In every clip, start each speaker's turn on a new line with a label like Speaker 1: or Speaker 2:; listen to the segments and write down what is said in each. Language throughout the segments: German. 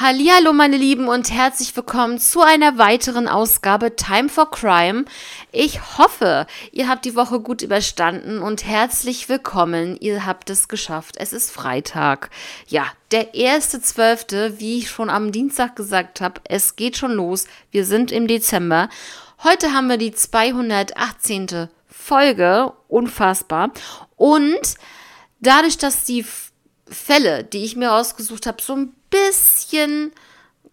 Speaker 1: Hallo meine Lieben und herzlich willkommen zu einer weiteren Ausgabe Time for Crime. Ich hoffe, ihr habt die Woche gut überstanden und herzlich willkommen. Ihr habt es geschafft. Es ist Freitag. Ja, der erste Zwölfte, wie ich schon am Dienstag gesagt habe. Es geht schon los. Wir sind im Dezember. Heute haben wir die 218. Folge. Unfassbar. Und dadurch, dass die Fälle, die ich mir ausgesucht habe, so ein bisschen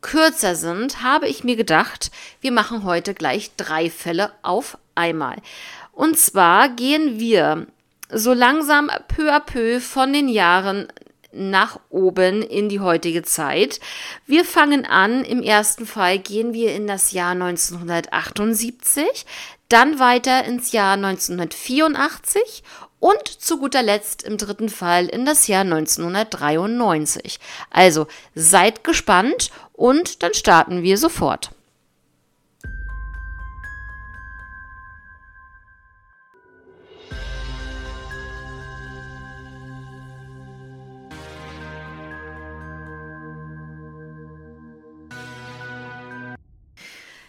Speaker 1: kürzer sind, habe ich mir gedacht, wir machen heute gleich drei Fälle auf einmal. Und zwar gehen wir so langsam peu à peu von den Jahren nach oben in die heutige Zeit. Wir fangen an, im ersten Fall gehen wir in das Jahr 1978, dann weiter ins Jahr 1984 und zu guter Letzt im dritten Fall in das Jahr 1993. Also seid gespannt und dann starten wir sofort.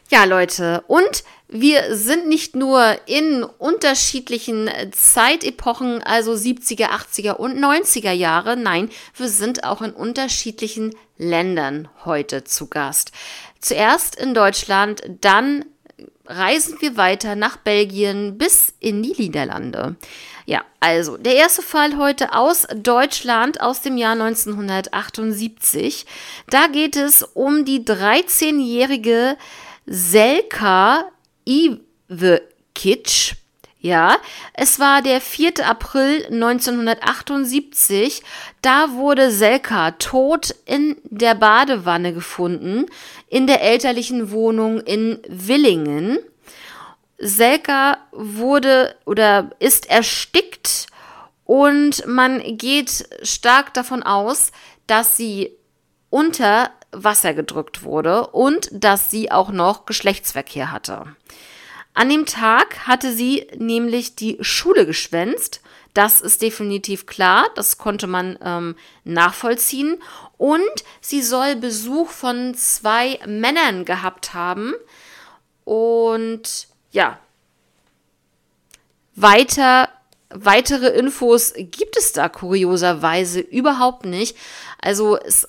Speaker 1: Ja, Leute, und wir sind nicht nur in unterschiedlichen Zeitepochen, also 70er, 80er und 90er Jahre, nein, wir sind auch in unterschiedlichen Ländern heute zu Gast. Zuerst in Deutschland, dann reisen wir weiter nach Belgien bis in die Niederlande. Ja, also der erste Fall heute aus Deutschland aus dem Jahr 1978. Da geht es um die 13-jährige Selka Ivekic. Ja, es war der 4. April 1978. Da wurde Selka tot in der Badewanne gefunden, in der elterlichen Wohnung in Willingen. Selka wurde oder ist erstickt und man geht stark davon aus, dass sie unter Wasser gedrückt wurde und dass sie auch noch Geschlechtsverkehr hatte. An dem Tag hatte sie nämlich die Schule geschwänzt. Das ist definitiv klar, das konnte man ähm, nachvollziehen. Und sie soll Besuch von zwei Männern gehabt haben. Und ja, weiter, weitere Infos gibt es da kurioserweise überhaupt nicht. Also es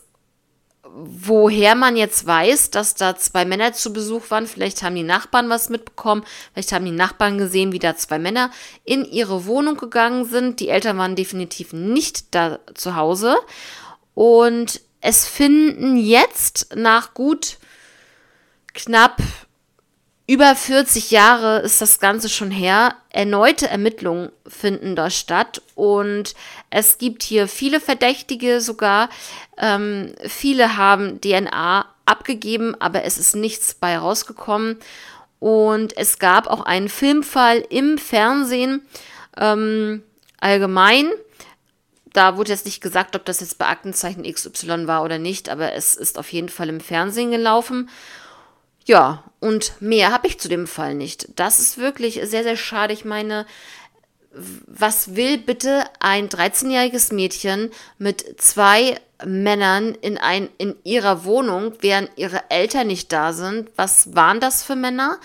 Speaker 1: woher man jetzt weiß, dass da zwei Männer zu Besuch waren. Vielleicht haben die Nachbarn was mitbekommen. Vielleicht haben die Nachbarn gesehen, wie da zwei Männer in ihre Wohnung gegangen sind. Die Eltern waren definitiv nicht da zu Hause. Und es finden jetzt nach gut knapp über 40 Jahre ist das Ganze schon her. Erneute Ermittlungen finden da statt und es gibt hier viele Verdächtige sogar. Ähm, viele haben DNA abgegeben, aber es ist nichts bei rausgekommen. Und es gab auch einen Filmfall im Fernsehen ähm, allgemein. Da wurde jetzt nicht gesagt, ob das jetzt bei Aktenzeichen XY war oder nicht, aber es ist auf jeden Fall im Fernsehen gelaufen. Ja, und mehr habe ich zu dem Fall nicht. Das ist wirklich sehr, sehr schade. Ich meine, was will bitte ein 13-jähriges Mädchen mit zwei Männern in, ein, in ihrer Wohnung, während ihre Eltern nicht da sind? Was waren das für Männer?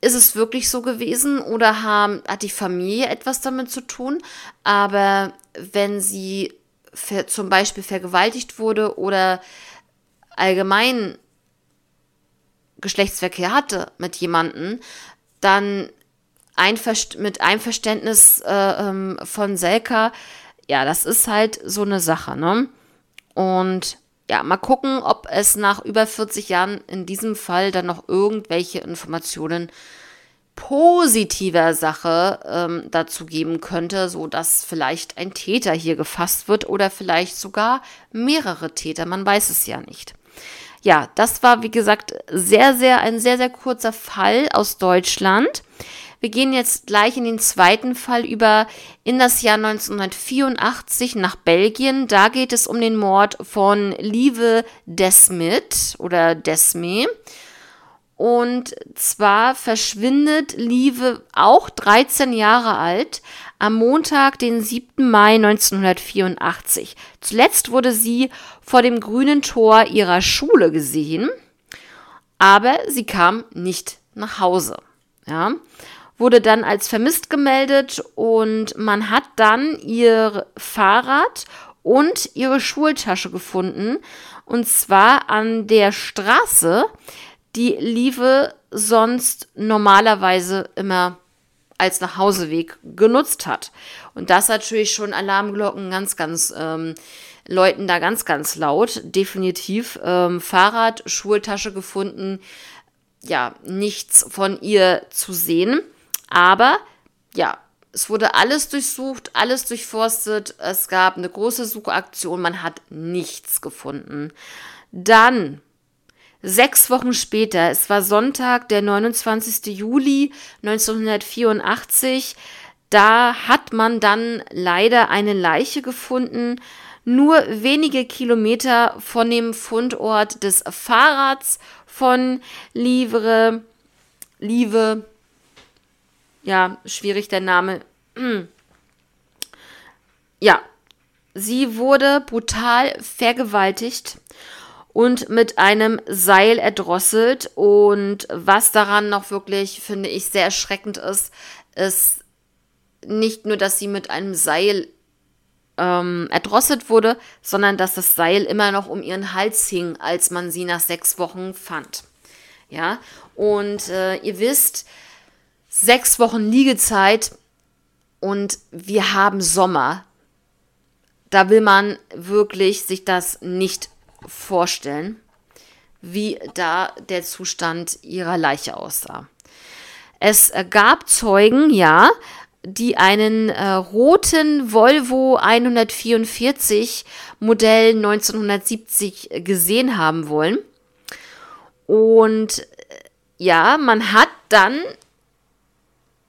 Speaker 1: Ist es wirklich so gewesen oder haben, hat die Familie etwas damit zu tun? Aber wenn sie zum Beispiel vergewaltigt wurde oder allgemein Geschlechtsverkehr hatte mit jemandem, dann Einverst mit Einverständnis äh, ähm, von Selka, ja, das ist halt so eine Sache, ne? Und ja, mal gucken, ob es nach über 40 Jahren in diesem Fall dann noch irgendwelche Informationen positiver Sache ähm, dazu geben könnte, so dass vielleicht ein Täter hier gefasst wird oder vielleicht sogar mehrere Täter. Man weiß es ja nicht ja, das war, wie gesagt, sehr, sehr, ein sehr, sehr kurzer Fall aus Deutschland. Wir gehen jetzt gleich in den zweiten Fall über in das Jahr 1984 nach Belgien. Da geht es um den Mord von Lieve Desmit oder Desme. Und zwar verschwindet Lieve auch 13 Jahre alt am Montag, den 7. Mai 1984. Zuletzt wurde sie vor dem grünen Tor ihrer Schule gesehen, aber sie kam nicht nach Hause. Ja, wurde dann als vermisst gemeldet und man hat dann ihr Fahrrad und ihre Schultasche gefunden und zwar an der Straße, die Lieve sonst normalerweise immer als Nachhauseweg genutzt hat. Und das natürlich schon Alarmglocken ganz, ganz ähm, läuten da ganz, ganz laut. Definitiv ähm, Fahrrad, Schultasche gefunden. Ja, nichts von ihr zu sehen. Aber ja, es wurde alles durchsucht, alles durchforstet. Es gab eine große Suchaktion. Man hat nichts gefunden. Dann Sechs Wochen später, es war Sonntag, der 29. Juli 1984, da hat man dann leider eine Leiche gefunden, nur wenige Kilometer von dem Fundort des Fahrrads von Livre, Live, ja, schwierig der Name. Ja, sie wurde brutal vergewaltigt und mit einem Seil erdrosselt. Und was daran noch wirklich, finde ich, sehr erschreckend ist, ist nicht nur, dass sie mit einem Seil ähm, erdrosselt wurde, sondern dass das Seil immer noch um ihren Hals hing, als man sie nach sechs Wochen fand. Ja, und äh, ihr wisst, sechs Wochen Liegezeit und wir haben Sommer. Da will man wirklich sich das nicht vorstellen, wie da der Zustand ihrer Leiche aussah. Es gab Zeugen, ja, die einen äh, roten Volvo 144 Modell 1970 gesehen haben wollen. Und äh, ja, man hat dann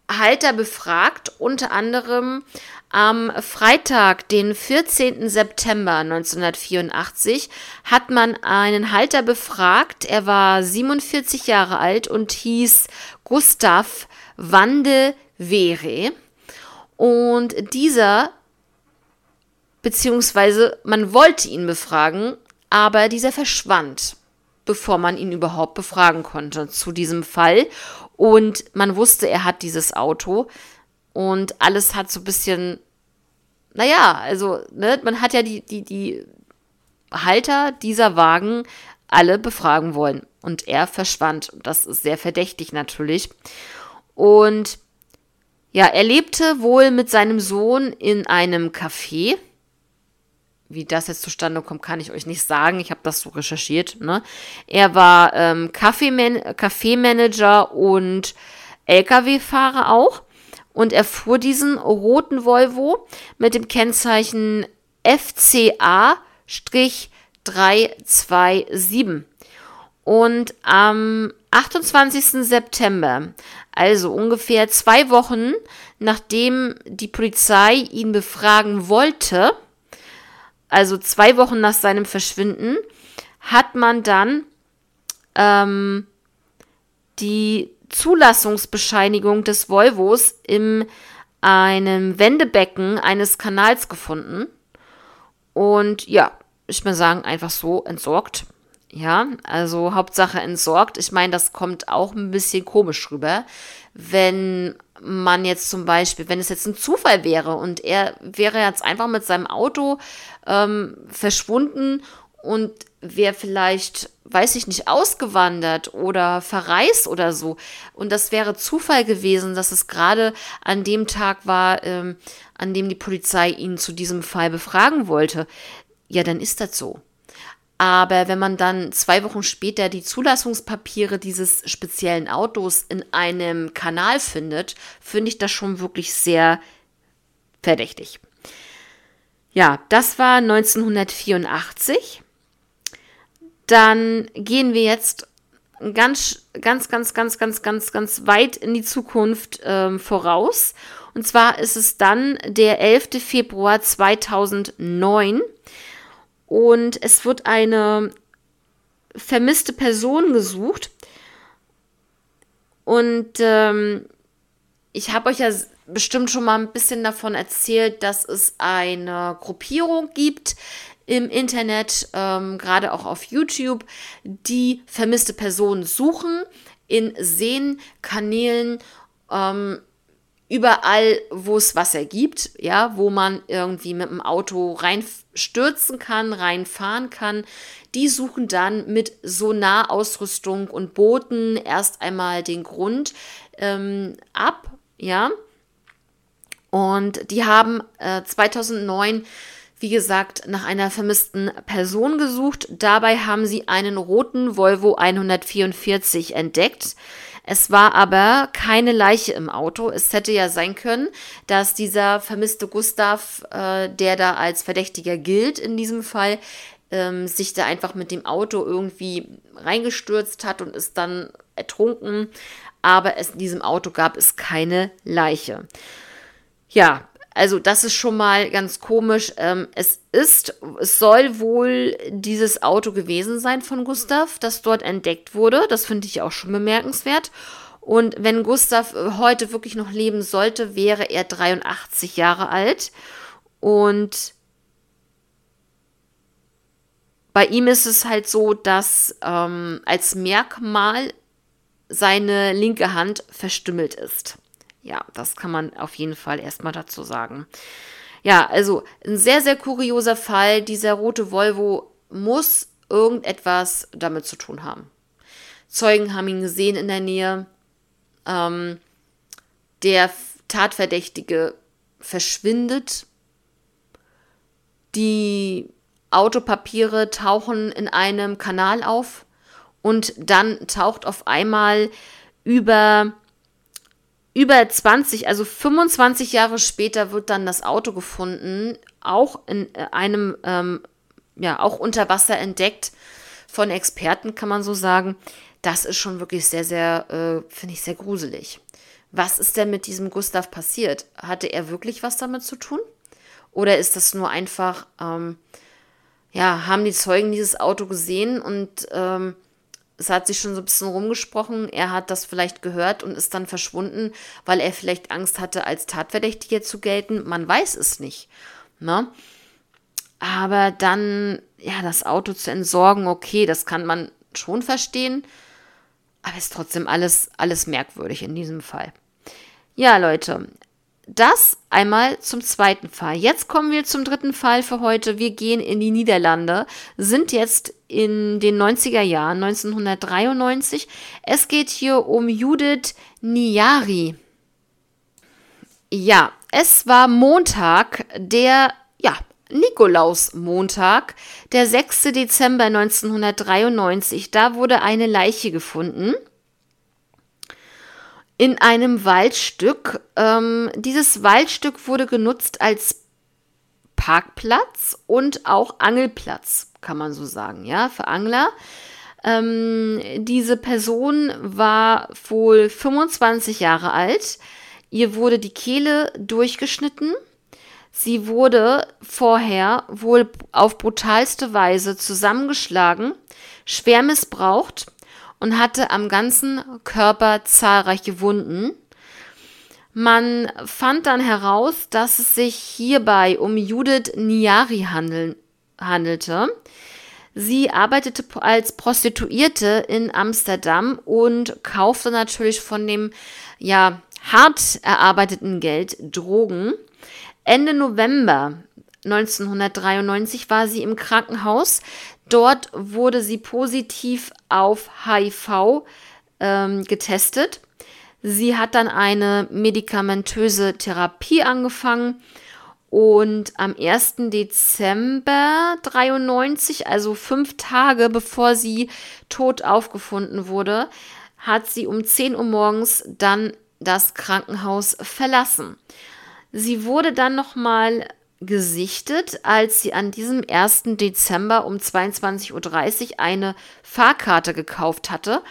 Speaker 1: Halter befragt, unter anderem am Freitag, den 14. September 1984, hat man einen Halter befragt. Er war 47 Jahre alt und hieß Gustav Wande Were. Und dieser, beziehungsweise man wollte ihn befragen, aber dieser verschwand, bevor man ihn überhaupt befragen konnte zu diesem Fall. Und man wusste, er hat dieses Auto. Und alles hat so ein bisschen, naja, also, ne, man hat ja die, die, die Halter dieser Wagen alle befragen wollen. Und er verschwand. Das ist sehr verdächtig natürlich. Und ja, er lebte wohl mit seinem Sohn in einem Café. Wie das jetzt zustande kommt, kann ich euch nicht sagen. Ich habe das so recherchiert. Ne? Er war ähm, Kaffeemanager und Lkw-Fahrer auch und er fuhr diesen roten Volvo mit dem Kennzeichen FCA-327. Und am 28. September, also ungefähr zwei Wochen nachdem die Polizei ihn befragen wollte, also zwei Wochen nach seinem Verschwinden, hat man dann ähm, die Zulassungsbescheinigung des Volvos in einem Wendebecken eines Kanals gefunden. Und ja, ich würde sagen, einfach so entsorgt. Ja, also Hauptsache entsorgt. Ich meine, das kommt auch ein bisschen komisch rüber, wenn man jetzt zum Beispiel, wenn es jetzt ein Zufall wäre und er wäre jetzt einfach mit seinem Auto ähm, verschwunden und wäre vielleicht, weiß ich nicht, ausgewandert oder verreist oder so. Und das wäre Zufall gewesen, dass es gerade an dem Tag war, ähm, an dem die Polizei ihn zu diesem Fall befragen wollte. Ja, dann ist das so. Aber wenn man dann zwei Wochen später die Zulassungspapiere dieses speziellen Autos in einem Kanal findet, finde ich das schon wirklich sehr verdächtig. Ja, das war 1984 dann gehen wir jetzt ganz, ganz, ganz, ganz, ganz, ganz, ganz weit in die Zukunft ähm, voraus. Und zwar ist es dann der 11. Februar 2009 und es wird eine vermisste Person gesucht. Und ähm, ich habe euch ja bestimmt schon mal ein bisschen davon erzählt, dass es eine Gruppierung gibt im Internet, ähm, gerade auch auf YouTube, die vermisste Personen suchen in Seen, Kanälen, ähm, überall, wo es Wasser gibt, ja, wo man irgendwie mit dem Auto reinstürzen kann, reinfahren kann. Die suchen dann mit Sonarausrüstung und Booten erst einmal den Grund ähm, ab, ja. Und die haben äh, 2009 wie gesagt, nach einer vermissten Person gesucht. Dabei haben sie einen roten Volvo 144 entdeckt. Es war aber keine Leiche im Auto. Es hätte ja sein können, dass dieser vermisste Gustav, äh, der da als Verdächtiger gilt in diesem Fall, ähm, sich da einfach mit dem Auto irgendwie reingestürzt hat und ist dann ertrunken. Aber es, in diesem Auto gab es keine Leiche. Ja, also das ist schon mal ganz komisch. Ähm, es ist, es soll wohl dieses Auto gewesen sein von Gustav, das dort entdeckt wurde. Das finde ich auch schon bemerkenswert. Und wenn Gustav heute wirklich noch leben sollte, wäre er 83 Jahre alt. Und bei ihm ist es halt so, dass ähm, als Merkmal seine linke Hand verstümmelt ist. Ja, das kann man auf jeden Fall erstmal dazu sagen. Ja, also ein sehr, sehr kurioser Fall. Dieser rote Volvo muss irgendetwas damit zu tun haben. Zeugen haben ihn gesehen in der Nähe. Ähm, der Tatverdächtige verschwindet. Die Autopapiere tauchen in einem Kanal auf und dann taucht auf einmal über über 20, also 25 Jahre später wird dann das Auto gefunden, auch in äh, einem, ähm, ja, auch unter Wasser entdeckt von Experten, kann man so sagen. Das ist schon wirklich sehr, sehr, äh, finde ich, sehr gruselig. Was ist denn mit diesem Gustav passiert? Hatte er wirklich was damit zu tun? Oder ist das nur einfach, ähm, ja, haben die Zeugen dieses Auto gesehen und ähm, es hat sich schon so ein bisschen rumgesprochen, er hat das vielleicht gehört und ist dann verschwunden, weil er vielleicht Angst hatte, als Tatverdächtiger zu gelten. Man weiß es nicht. Ne? Aber dann, ja, das Auto zu entsorgen, okay, das kann man schon verstehen. Aber ist trotzdem alles, alles merkwürdig in diesem Fall. Ja, Leute, das einmal zum zweiten Fall. Jetzt kommen wir zum dritten Fall für heute. Wir gehen in die Niederlande, sind jetzt in den 90er Jahren, 1993. Es geht hier um Judith Niari. Ja, es war Montag, der, ja, Nikolaus-Montag, der 6. Dezember 1993. Da wurde eine Leiche gefunden in einem Waldstück. Ähm, dieses Waldstück wurde genutzt als Parkplatz und auch Angelplatz, kann man so sagen, ja, für Angler. Ähm, diese Person war wohl 25 Jahre alt. Ihr wurde die Kehle durchgeschnitten. Sie wurde vorher wohl auf brutalste Weise zusammengeschlagen, schwer missbraucht und hatte am ganzen Körper zahlreiche Wunden. Man fand dann heraus, dass es sich hierbei um Judith Niari handeln, handelte. Sie arbeitete als Prostituierte in Amsterdam und kaufte natürlich von dem ja hart erarbeiteten Geld Drogen. Ende November 1993 war sie im Krankenhaus. Dort wurde sie positiv auf HIV ähm, getestet. Sie hat dann eine medikamentöse Therapie angefangen und am 1. Dezember 93, also fünf Tage bevor sie tot aufgefunden wurde, hat sie um 10 Uhr morgens dann das Krankenhaus verlassen. Sie wurde dann nochmal gesichtet, als sie an diesem 1. Dezember um 22.30 Uhr eine Fahrkarte gekauft hatte.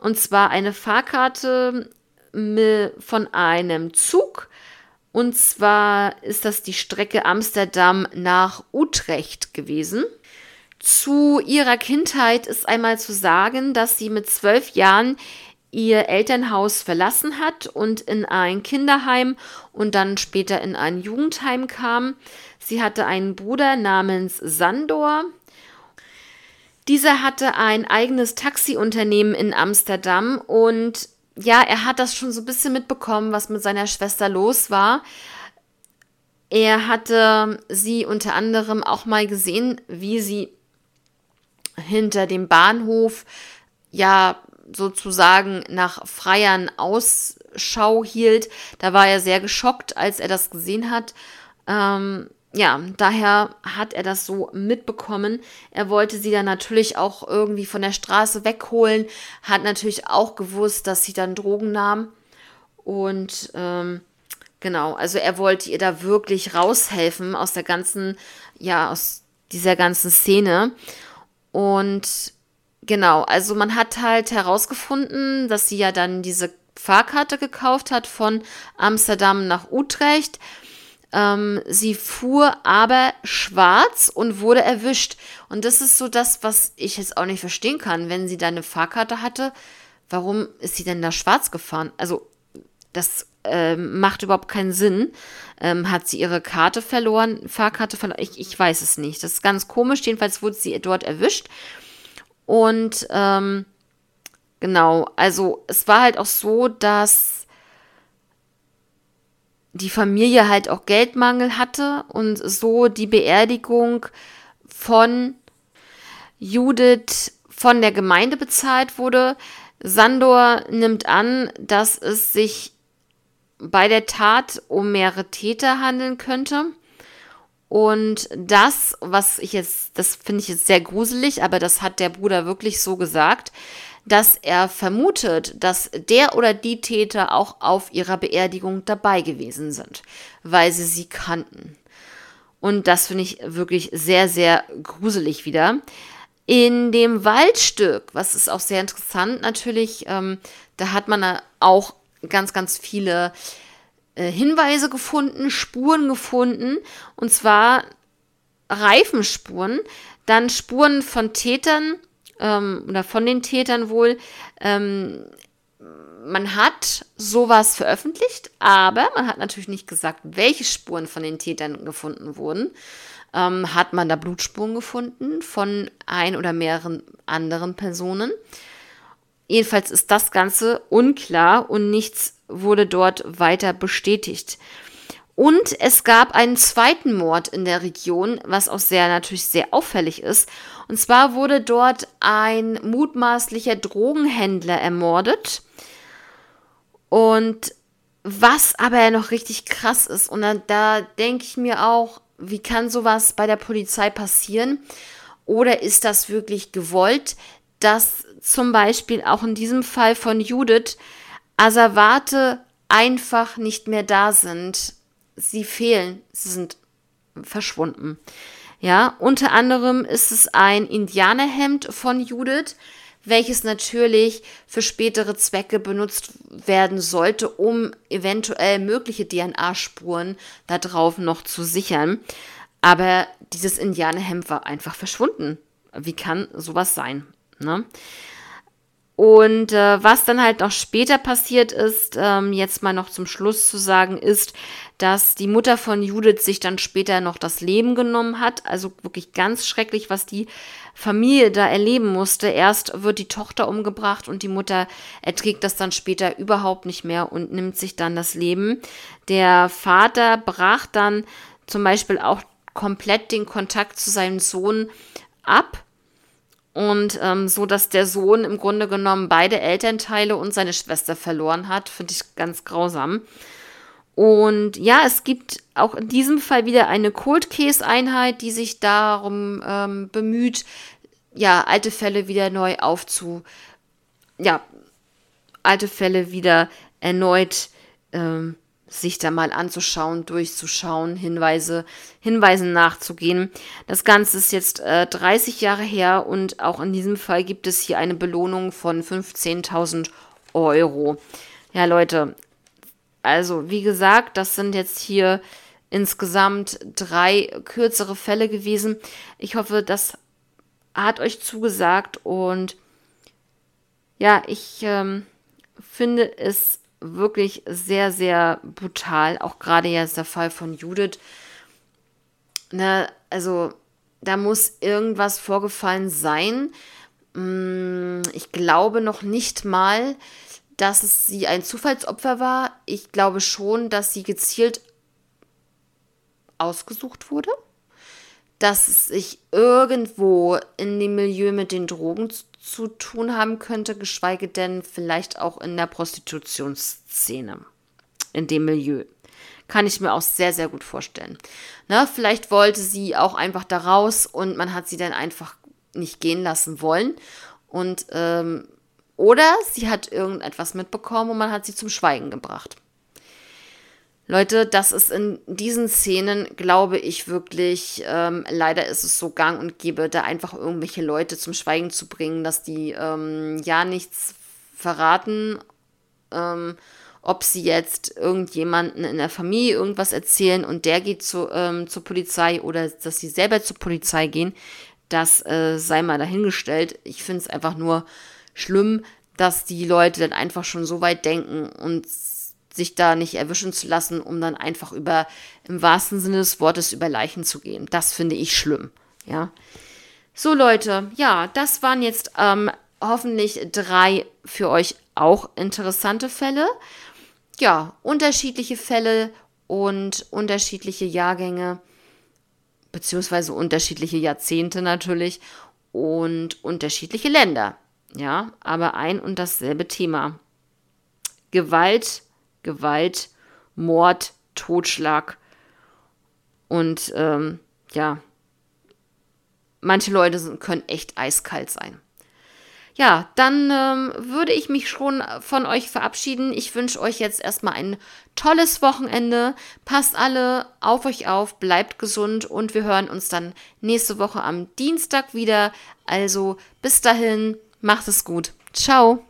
Speaker 1: Und zwar eine Fahrkarte von einem Zug. Und zwar ist das die Strecke Amsterdam nach Utrecht gewesen. Zu ihrer Kindheit ist einmal zu sagen, dass sie mit zwölf Jahren ihr Elternhaus verlassen hat und in ein Kinderheim und dann später in ein Jugendheim kam. Sie hatte einen Bruder namens Sandor. Dieser hatte ein eigenes Taxiunternehmen in Amsterdam und ja, er hat das schon so ein bisschen mitbekommen, was mit seiner Schwester los war. Er hatte sie unter anderem auch mal gesehen, wie sie hinter dem Bahnhof ja sozusagen nach Freiern Ausschau hielt. Da war er sehr geschockt, als er das gesehen hat. Ähm, ja, daher hat er das so mitbekommen. Er wollte sie dann natürlich auch irgendwie von der Straße wegholen, hat natürlich auch gewusst, dass sie dann Drogen nahm. Und ähm, genau, also er wollte ihr da wirklich raushelfen aus der ganzen, ja, aus dieser ganzen Szene. Und Genau, also man hat halt herausgefunden, dass sie ja dann diese Fahrkarte gekauft hat von Amsterdam nach Utrecht. Ähm, sie fuhr aber schwarz und wurde erwischt. Und das ist so das, was ich jetzt auch nicht verstehen kann. Wenn sie da eine Fahrkarte hatte, warum ist sie denn da schwarz gefahren? Also, das äh, macht überhaupt keinen Sinn. Ähm, hat sie ihre Karte verloren, Fahrkarte verloren? Ich, ich weiß es nicht. Das ist ganz komisch. Jedenfalls wurde sie dort erwischt. Und ähm, genau, also es war halt auch so, dass die Familie halt auch Geldmangel hatte und so die Beerdigung von Judith von der Gemeinde bezahlt wurde. Sandor nimmt an, dass es sich bei der Tat um mehrere Täter handeln könnte. Und das, was ich jetzt, das finde ich jetzt sehr gruselig, aber das hat der Bruder wirklich so gesagt, dass er vermutet, dass der oder die Täter auch auf ihrer Beerdigung dabei gewesen sind, weil sie sie kannten. Und das finde ich wirklich sehr, sehr gruselig wieder. In dem Waldstück, was ist auch sehr interessant natürlich, ähm, da hat man auch ganz, ganz viele äh, Hinweise gefunden, Spuren gefunden, und zwar Reifenspuren, dann Spuren von Tätern ähm, oder von den Tätern wohl. Ähm, man hat sowas veröffentlicht, aber man hat natürlich nicht gesagt, welche Spuren von den Tätern gefunden wurden. Ähm, hat man da Blutspuren gefunden von ein oder mehreren anderen Personen. Jedenfalls ist das Ganze unklar und nichts wurde dort weiter bestätigt. Und es gab einen zweiten Mord in der Region, was auch sehr natürlich sehr auffällig ist. Und zwar wurde dort ein mutmaßlicher Drogenhändler ermordet. Und was aber noch richtig krass ist, und da, da denke ich mir auch, wie kann sowas bei der Polizei passieren? Oder ist das wirklich gewollt, dass zum Beispiel auch in diesem Fall von Judith Asservate einfach nicht mehr da sind. Sie fehlen, sie sind verschwunden. Ja, unter anderem ist es ein Indianerhemd von Judith, welches natürlich für spätere Zwecke benutzt werden sollte, um eventuell mögliche DNA-Spuren da drauf noch zu sichern. Aber dieses Indianerhemd war einfach verschwunden. Wie kann sowas sein? Ne? Und äh, was dann halt noch später passiert ist, ähm, jetzt mal noch zum Schluss zu sagen, ist, dass die Mutter von Judith sich dann später noch das Leben genommen hat. Also wirklich ganz schrecklich, was die Familie da erleben musste. Erst wird die Tochter umgebracht und die Mutter erträgt das dann später überhaupt nicht mehr und nimmt sich dann das Leben. Der Vater brach dann zum Beispiel auch komplett den Kontakt zu seinem Sohn ab und ähm, so, dass der Sohn im Grunde genommen beide Elternteile und seine Schwester verloren hat, finde ich ganz grausam. Und ja, es gibt auch in diesem Fall wieder eine Cold Case Einheit, die sich darum ähm, bemüht, ja, alte Fälle wieder neu aufzu, ja, alte Fälle wieder erneut ähm, sich da mal anzuschauen, durchzuschauen, Hinweise, Hinweisen nachzugehen. Das Ganze ist jetzt äh, 30 Jahre her und auch in diesem Fall gibt es hier eine Belohnung von 15.000 Euro. Ja, Leute, also wie gesagt, das sind jetzt hier insgesamt drei kürzere Fälle gewesen. Ich hoffe, das hat euch zugesagt und ja, ich ähm, finde es wirklich sehr, sehr brutal. Auch gerade jetzt der Fall von Judith. Ne, also da muss irgendwas vorgefallen sein. Mm, ich glaube noch nicht mal, dass es sie ein Zufallsopfer war. Ich glaube schon, dass sie gezielt ausgesucht wurde. Dass es sich irgendwo in dem Milieu mit den Drogen zu tun haben könnte, geschweige denn vielleicht auch in der Prostitutionsszene, in dem Milieu. Kann ich mir auch sehr, sehr gut vorstellen. Ne, vielleicht wollte sie auch einfach da raus und man hat sie dann einfach nicht gehen lassen wollen. Und ähm, oder sie hat irgendetwas mitbekommen und man hat sie zum Schweigen gebracht. Leute, das ist in diesen Szenen, glaube ich wirklich, ähm, leider ist es so gang und gäbe, da einfach irgendwelche Leute zum Schweigen zu bringen, dass die ähm, ja nichts verraten, ähm, ob sie jetzt irgendjemanden in der Familie irgendwas erzählen und der geht zu, ähm, zur Polizei oder dass sie selber zur Polizei gehen, das äh, sei mal dahingestellt. Ich finde es einfach nur schlimm, dass die Leute dann einfach schon so weit denken und sich da nicht erwischen zu lassen, um dann einfach über, im wahrsten Sinne des Wortes, über Leichen zu gehen. Das finde ich schlimm, ja. So Leute, ja, das waren jetzt ähm, hoffentlich drei für euch auch interessante Fälle. Ja, unterschiedliche Fälle und unterschiedliche Jahrgänge, beziehungsweise unterschiedliche Jahrzehnte natürlich und unterschiedliche Länder. Ja, aber ein und dasselbe Thema. Gewalt Gewalt, Mord, Totschlag und ähm, ja, manche Leute sind, können echt eiskalt sein. Ja, dann ähm, würde ich mich schon von euch verabschieden. Ich wünsche euch jetzt erstmal ein tolles Wochenende. Passt alle auf euch auf, bleibt gesund und wir hören uns dann nächste Woche am Dienstag wieder. Also bis dahin, macht es gut. Ciao.